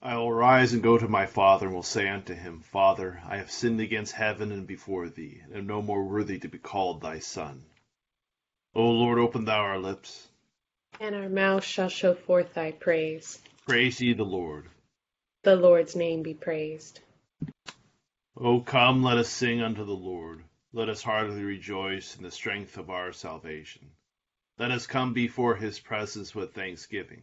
I will rise and go to my father, and will say unto him, Father, I have sinned against heaven and before thee, and am no more worthy to be called thy son. O Lord, open thou our lips, and our mouth shall show forth thy praise. Praise ye the Lord. The Lord's name be praised. O come, let us sing unto the Lord. Let us heartily rejoice in the strength of our salvation. Let us come before his presence with thanksgiving,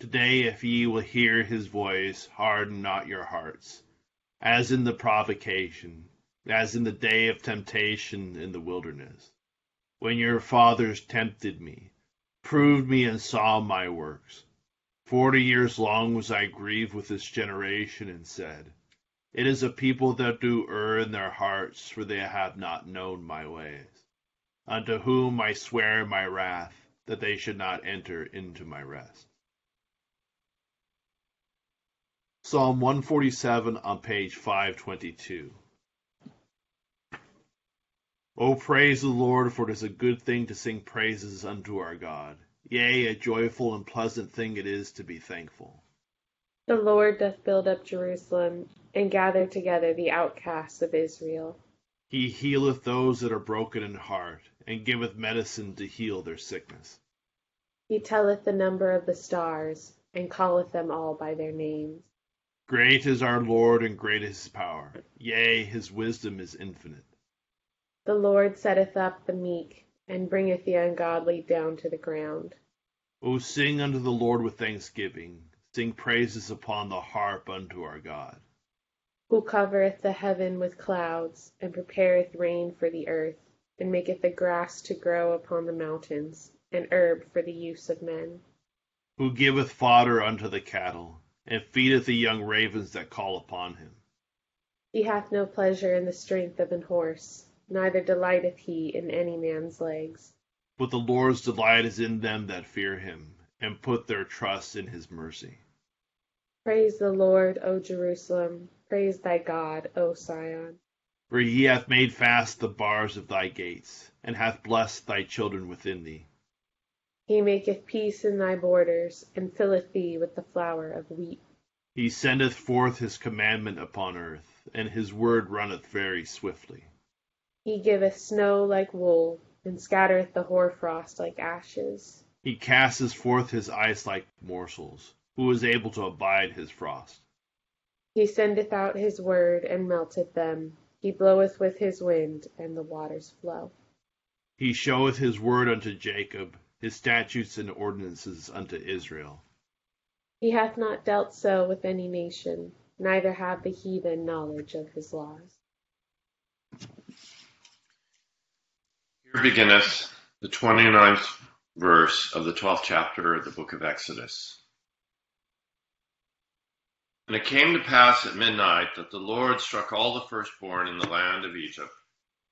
Today, if ye will hear his voice, harden not your hearts, as in the provocation, as in the day of temptation in the wilderness, when your fathers tempted me, proved me, and saw my works. Forty years long was I grieved with this generation, and said, it is a people that do err in their hearts, for they have not known my ways. Unto whom I swear my wrath, that they should not enter into my rest. Psalm 147 on page 522. O praise the Lord, for it is a good thing to sing praises unto our God. Yea, a joyful and pleasant thing it is to be thankful. The Lord doth build up Jerusalem, and gather together the outcasts of Israel. He healeth those that are broken in heart, and giveth medicine to heal their sickness. He telleth the number of the stars, and calleth them all by their names. Great is our Lord, and great is his power. Yea, his wisdom is infinite. The Lord setteth up the meek, and bringeth the ungodly down to the ground. O sing unto the Lord with thanksgiving Sing praises upon the harp unto our God. Who covereth the heaven with clouds, and prepareth rain for the earth, and maketh the grass to grow upon the mountains, and herb for the use of men. Who giveth fodder unto the cattle, and feedeth the young ravens that call upon him. He hath no pleasure in the strength of an horse, neither delighteth he in any man's legs. But the Lord's delight is in them that fear him and put their trust in his mercy. Praise the Lord, O Jerusalem. Praise thy God, O Sion. For he hath made fast the bars of thy gates, and hath blessed thy children within thee. He maketh peace in thy borders, and filleth thee with the flour of wheat. He sendeth forth his commandment upon earth, and his word runneth very swiftly. He giveth snow like wool, and scattereth the hoarfrost like ashes. He casteth forth his ice like morsels. Who is able to abide his frost? He sendeth out his word, and melteth them. He bloweth with his wind, and the waters flow. He showeth his word unto Jacob, his statutes and ordinances unto Israel. He hath not dealt so with any nation, neither have the heathen knowledge of his laws. Here beginneth the twenty-ninth verse of the twelfth chapter of the book of Exodus. And it came to pass at midnight that the Lord struck all the firstborn in the land of Egypt,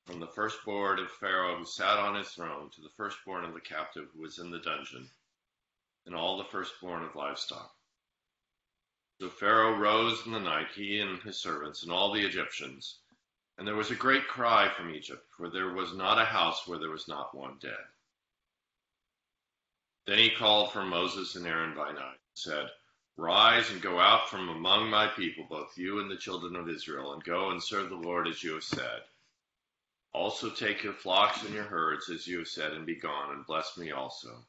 from the firstborn of Pharaoh who sat on his throne to the firstborn of the captive who was in the dungeon, and all the firstborn of livestock. So Pharaoh rose in the night, he and his servants, and all the Egyptians. And there was a great cry from Egypt, for there was not a house where there was not one dead. Then he called for Moses and Aaron by night, and said, Rise and go out from among my people, both you and the children of Israel, and go and serve the Lord as you have said. Also take your flocks and your herds as you have said, and be gone, and bless me also.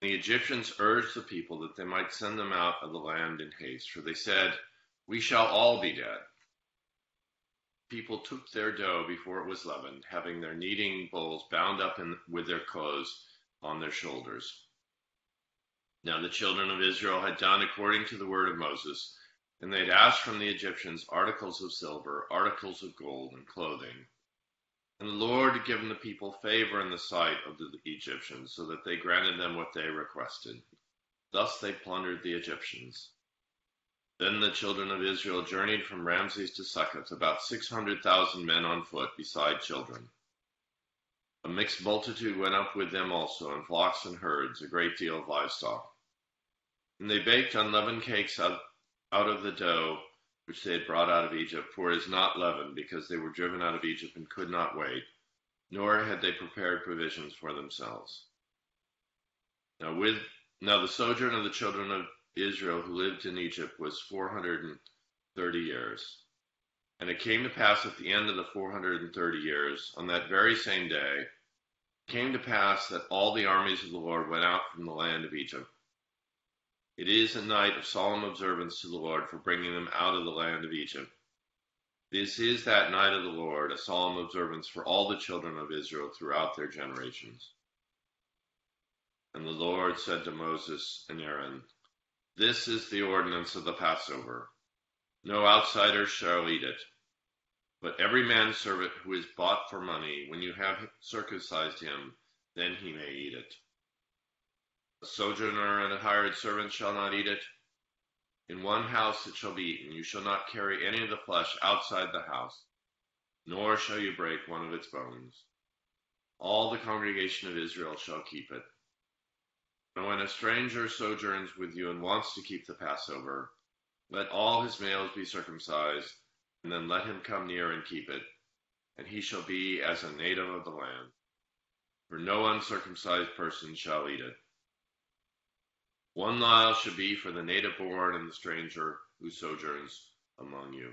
The Egyptians urged the people that they might send them out of the land in haste, for they said, We shall all be dead. People took their dough before it was leavened, having their kneading bowls bound up in, with their clothes on their shoulders. Now the children of Israel had done according to the word of Moses, and they had asked from the Egyptians articles of silver, articles of gold, and clothing. And the Lord had given the people favor in the sight of the Egyptians, so that they granted them what they requested. Thus they plundered the Egyptians. Then the children of Israel journeyed from Ramses to Succoth, about six hundred thousand men on foot, beside children. A mixed multitude went up with them also, and flocks and herds, a great deal of livestock. And they baked unleavened cakes out, out of the dough which they had brought out of Egypt, for it is not leavened, because they were driven out of Egypt and could not wait, nor had they prepared provisions for themselves. Now with now the sojourn of the children of Israel who lived in Egypt was four hundred and thirty years. And it came to pass at the end of the four hundred and thirty years, on that very same day, came to pass that all the armies of the Lord went out from the land of Egypt. It is a night of solemn observance to the Lord for bringing them out of the land of Egypt. This is that night of the Lord, a solemn observance for all the children of Israel throughout their generations. And the Lord said to Moses and Aaron, this is the ordinance of the Passover. No outsider shall eat it, but every man servant who is bought for money, when you have circumcised him, then he may eat it. A sojourner and a hired servant shall not eat it. In one house it shall be eaten. You shall not carry any of the flesh outside the house, nor shall you break one of its bones. All the congregation of Israel shall keep it. And when a stranger sojourns with you and wants to keep the Passover, let all his males be circumcised, and then let him come near and keep it, and he shall be as a native of the land. For no uncircumcised person shall eat it. One mile should be for the native born and the stranger who sojourns among you.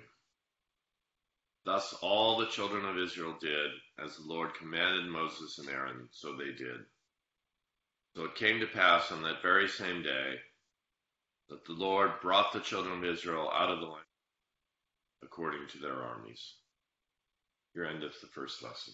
Thus all the children of Israel did as the Lord commanded Moses and Aaron, so they did. So it came to pass on that very same day that the Lord brought the children of Israel out of the land according to their armies. Here endeth the first lesson.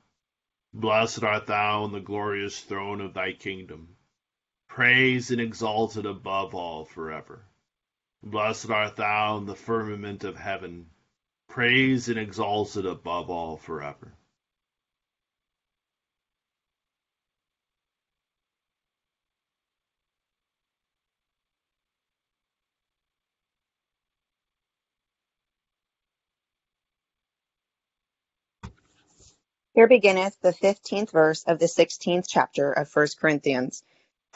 Blessed art thou in the glorious throne of thy kingdom, praised and exalted above all forever. Blessed art thou in the firmament of heaven, praised and exalted above all forever. Here beginneth the fifteenth verse of the sixteenth chapter of First Corinthians.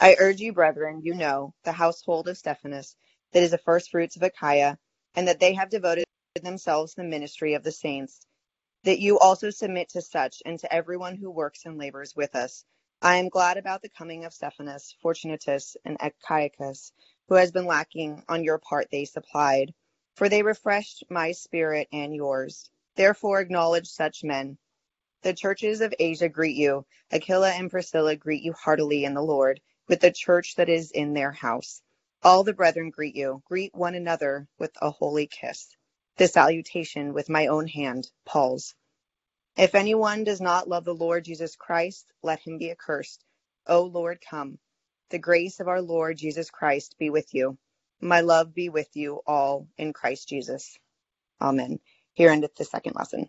I urge you, brethren, you know, the household of Stephanus, that is the firstfruits of Achaia, and that they have devoted themselves to the ministry of the saints, that you also submit to such, and to everyone who works and labors with us. I am glad about the coming of Stephanus, Fortunatus, and Achaicus, who has been lacking on your part they supplied, for they refreshed my spirit and yours. Therefore acknowledge such men. The churches of Asia greet you. Aquila and Priscilla greet you heartily in the Lord, with the church that is in their house. All the brethren greet you. Greet one another with a holy kiss. The salutation with my own hand, Paul's. If anyone does not love the Lord Jesus Christ, let him be accursed. O Lord, come. The grace of our Lord Jesus Christ be with you. My love be with you all in Christ Jesus. Amen. Here endeth the second lesson.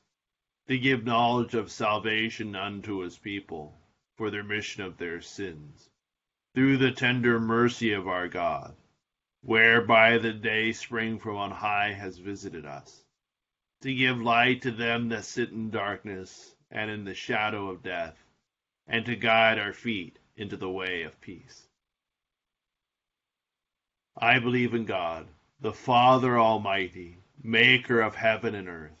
to give knowledge of salvation unto his people, for the remission of their sins, through the tender mercy of our God, whereby the day spring from on high has visited us, to give light to them that sit in darkness and in the shadow of death, and to guide our feet into the way of peace. I believe in God the Father Almighty, maker of heaven and earth,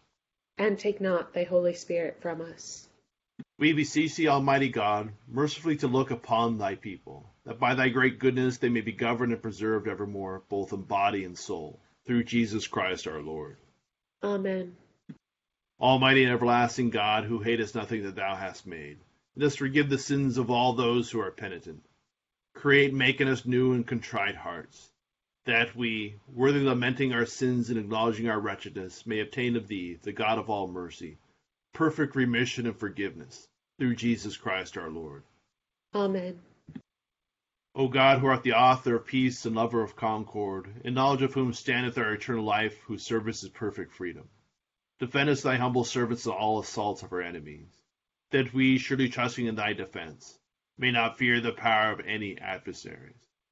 And take not thy Holy Spirit from us. We beseech thee, Almighty God, mercifully to look upon thy people, that by thy great goodness they may be governed and preserved evermore, both in body and soul, through Jesus Christ our Lord. Amen. Almighty and everlasting God, who hatest nothing that thou hast made, dost forgive the sins of all those who are penitent. Create, make in us new and contrite hearts that we, worthy lamenting our sins and acknowledging our wretchedness, may obtain of thee, the God of all mercy, perfect remission and forgiveness, through Jesus Christ our Lord. Amen. O God, who art the author of peace and lover of concord, in knowledge of whom standeth our eternal life, whose service is perfect freedom, defend us, thy humble servants, of all assaults of our enemies, that we, surely trusting in thy defense, may not fear the power of any adversaries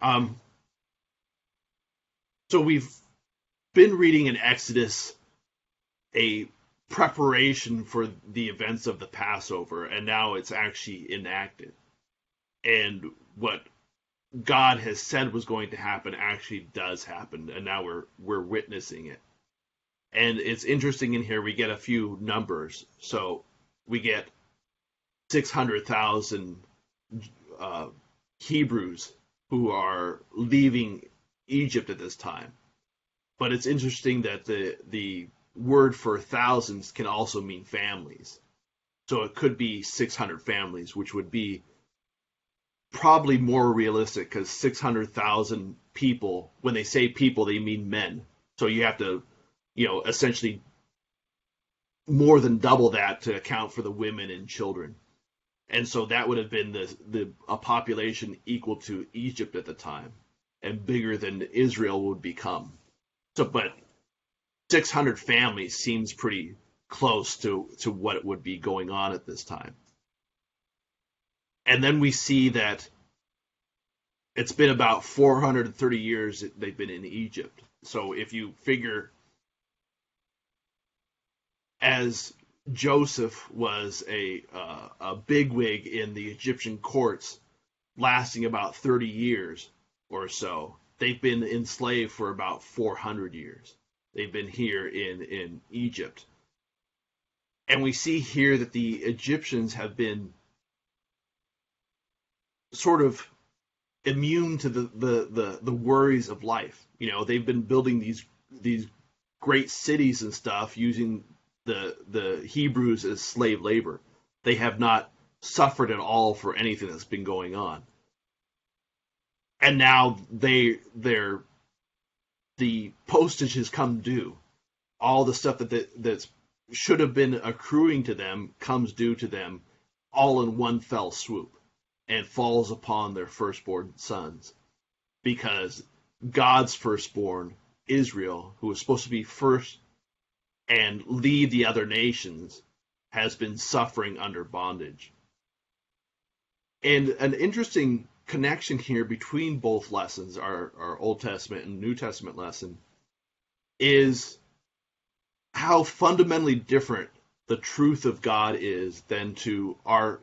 Um, so we've been reading in Exodus a preparation for the events of the Passover, and now it's actually enacted. And what God has said was going to happen actually does happen, and now we're we're witnessing it. And it's interesting in here we get a few numbers. So we get six hundred thousand uh, Hebrews who are leaving Egypt at this time. But it's interesting that the the word for thousands can also mean families. So it could be 600 families, which would be probably more realistic because 600,000 people, when they say people, they mean men. So you have to, you know, essentially more than double that to account for the women and children and so that would have been the the a population equal to Egypt at the time, and bigger than Israel would become. So, but 600 families seems pretty close to to what would be going on at this time. And then we see that it's been about 430 years they've been in Egypt. So if you figure as Joseph was a uh, a bigwig in the Egyptian courts, lasting about 30 years or so. They've been enslaved for about 400 years. They've been here in, in Egypt. And we see here that the Egyptians have been sort of immune to the, the, the, the worries of life. You know, they've been building these these great cities and stuff using the the Hebrews as slave labor. They have not suffered at all for anything that's been going on. And now they they're the postage has come due. All the stuff that that should have been accruing to them comes due to them all in one fell swoop and falls upon their firstborn sons because God's firstborn Israel, who was supposed to be first and lead the other nations, has been suffering under bondage. And an interesting connection here between both lessons, our, our Old Testament and New Testament lesson, is how fundamentally different the truth of God is than to our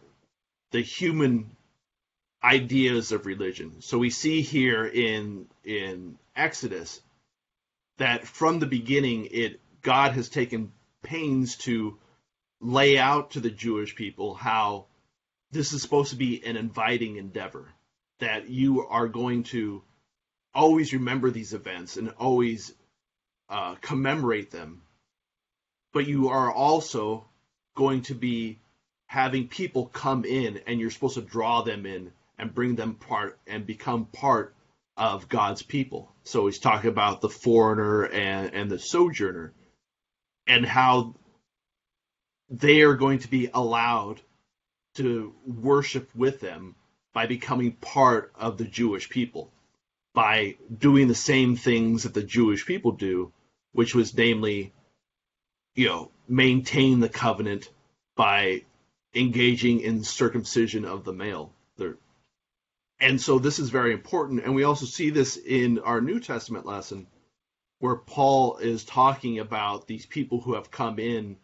the human ideas of religion. So we see here in in Exodus that from the beginning it God has taken pains to lay out to the Jewish people how this is supposed to be an inviting endeavor that you are going to always remember these events and always uh, commemorate them but you are also going to be having people come in and you're supposed to draw them in and bring them part and become part of God's people. So he's talking about the foreigner and, and the sojourner and how they are going to be allowed to worship with them by becoming part of the Jewish people, by doing the same things that the Jewish people do, which was namely, you know, maintain the covenant by engaging in circumcision of the male. And so this is very important. And we also see this in our New Testament lesson where Paul is talking about these people who have come in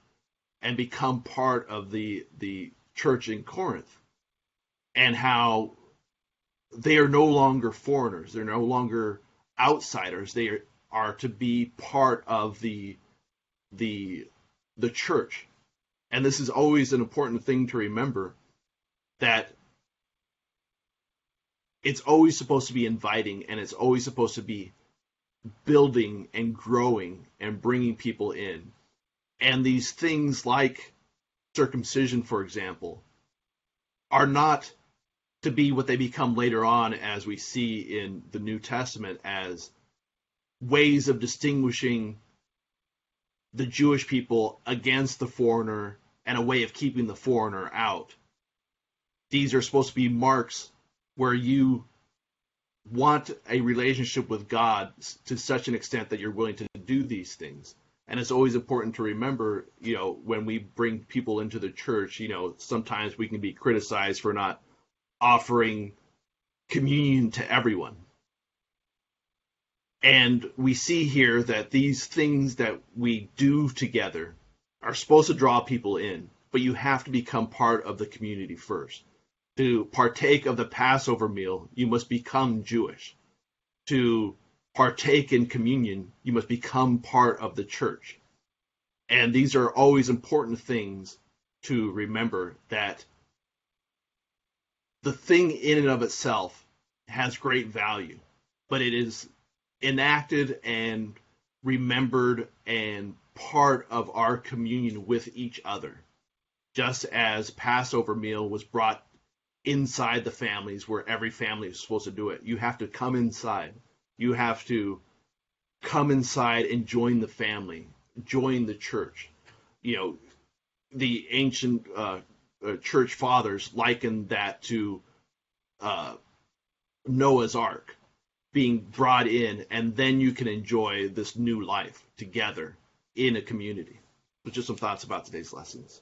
and become part of the the church in Corinth and how they are no longer foreigners. They're no longer outsiders. They are, are to be part of the the the church. And this is always an important thing to remember that it's always supposed to be inviting and it's always supposed to be building and growing and bringing people in. And these things like circumcision, for example, are not to be what they become later on, as we see in the New Testament, as ways of distinguishing the Jewish people against the foreigner and a way of keeping the foreigner out. These are supposed to be marks where you want a relationship with God to such an extent that you're willing to do these things. And it's always important to remember, you know, when we bring people into the church, you know, sometimes we can be criticized for not offering communion to everyone. And we see here that these things that we do together are supposed to draw people in, but you have to become part of the community first to partake of the Passover meal, you must become Jewish. To partake in communion, you must become part of the church. And these are always important things to remember that the thing in and of itself has great value, but it is enacted and remembered and part of our communion with each other. Just as Passover meal was brought inside the families where every family is supposed to do it. You have to come inside. You have to come inside and join the family, join the church. You know, the ancient uh, uh, church fathers likened that to uh, Noah's Ark being brought in, and then you can enjoy this new life together in a community. So, just some thoughts about today's lessons.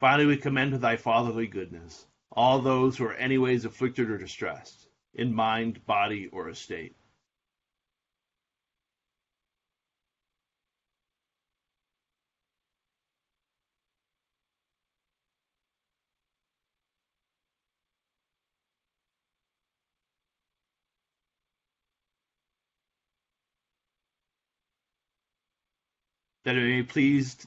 Finally, we commend to thy fatherly goodness all those who are anyways afflicted or distressed, in mind, body, or estate. that it may be pleased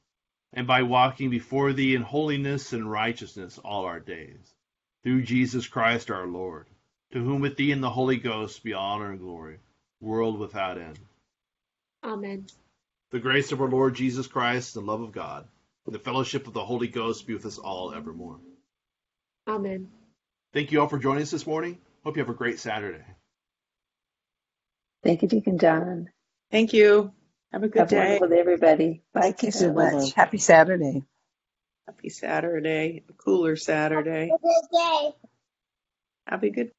and by walking before thee in holiness and righteousness all our days. Through Jesus Christ our Lord, to whom with thee and the Holy Ghost be honor and glory, world without end. Amen. The grace of our Lord Jesus Christ, the love of God, and the fellowship of the Holy Ghost be with us all evermore. Amen. Thank you all for joining us this morning. Hope you have a great Saturday. Thank you, Deacon John. Thank you. Have a good Have day. with everybody. Bye. Thank you so kiddo. much. Happy Saturday. Happy Saturday. A cooler Saturday. Have a Good day. Have a good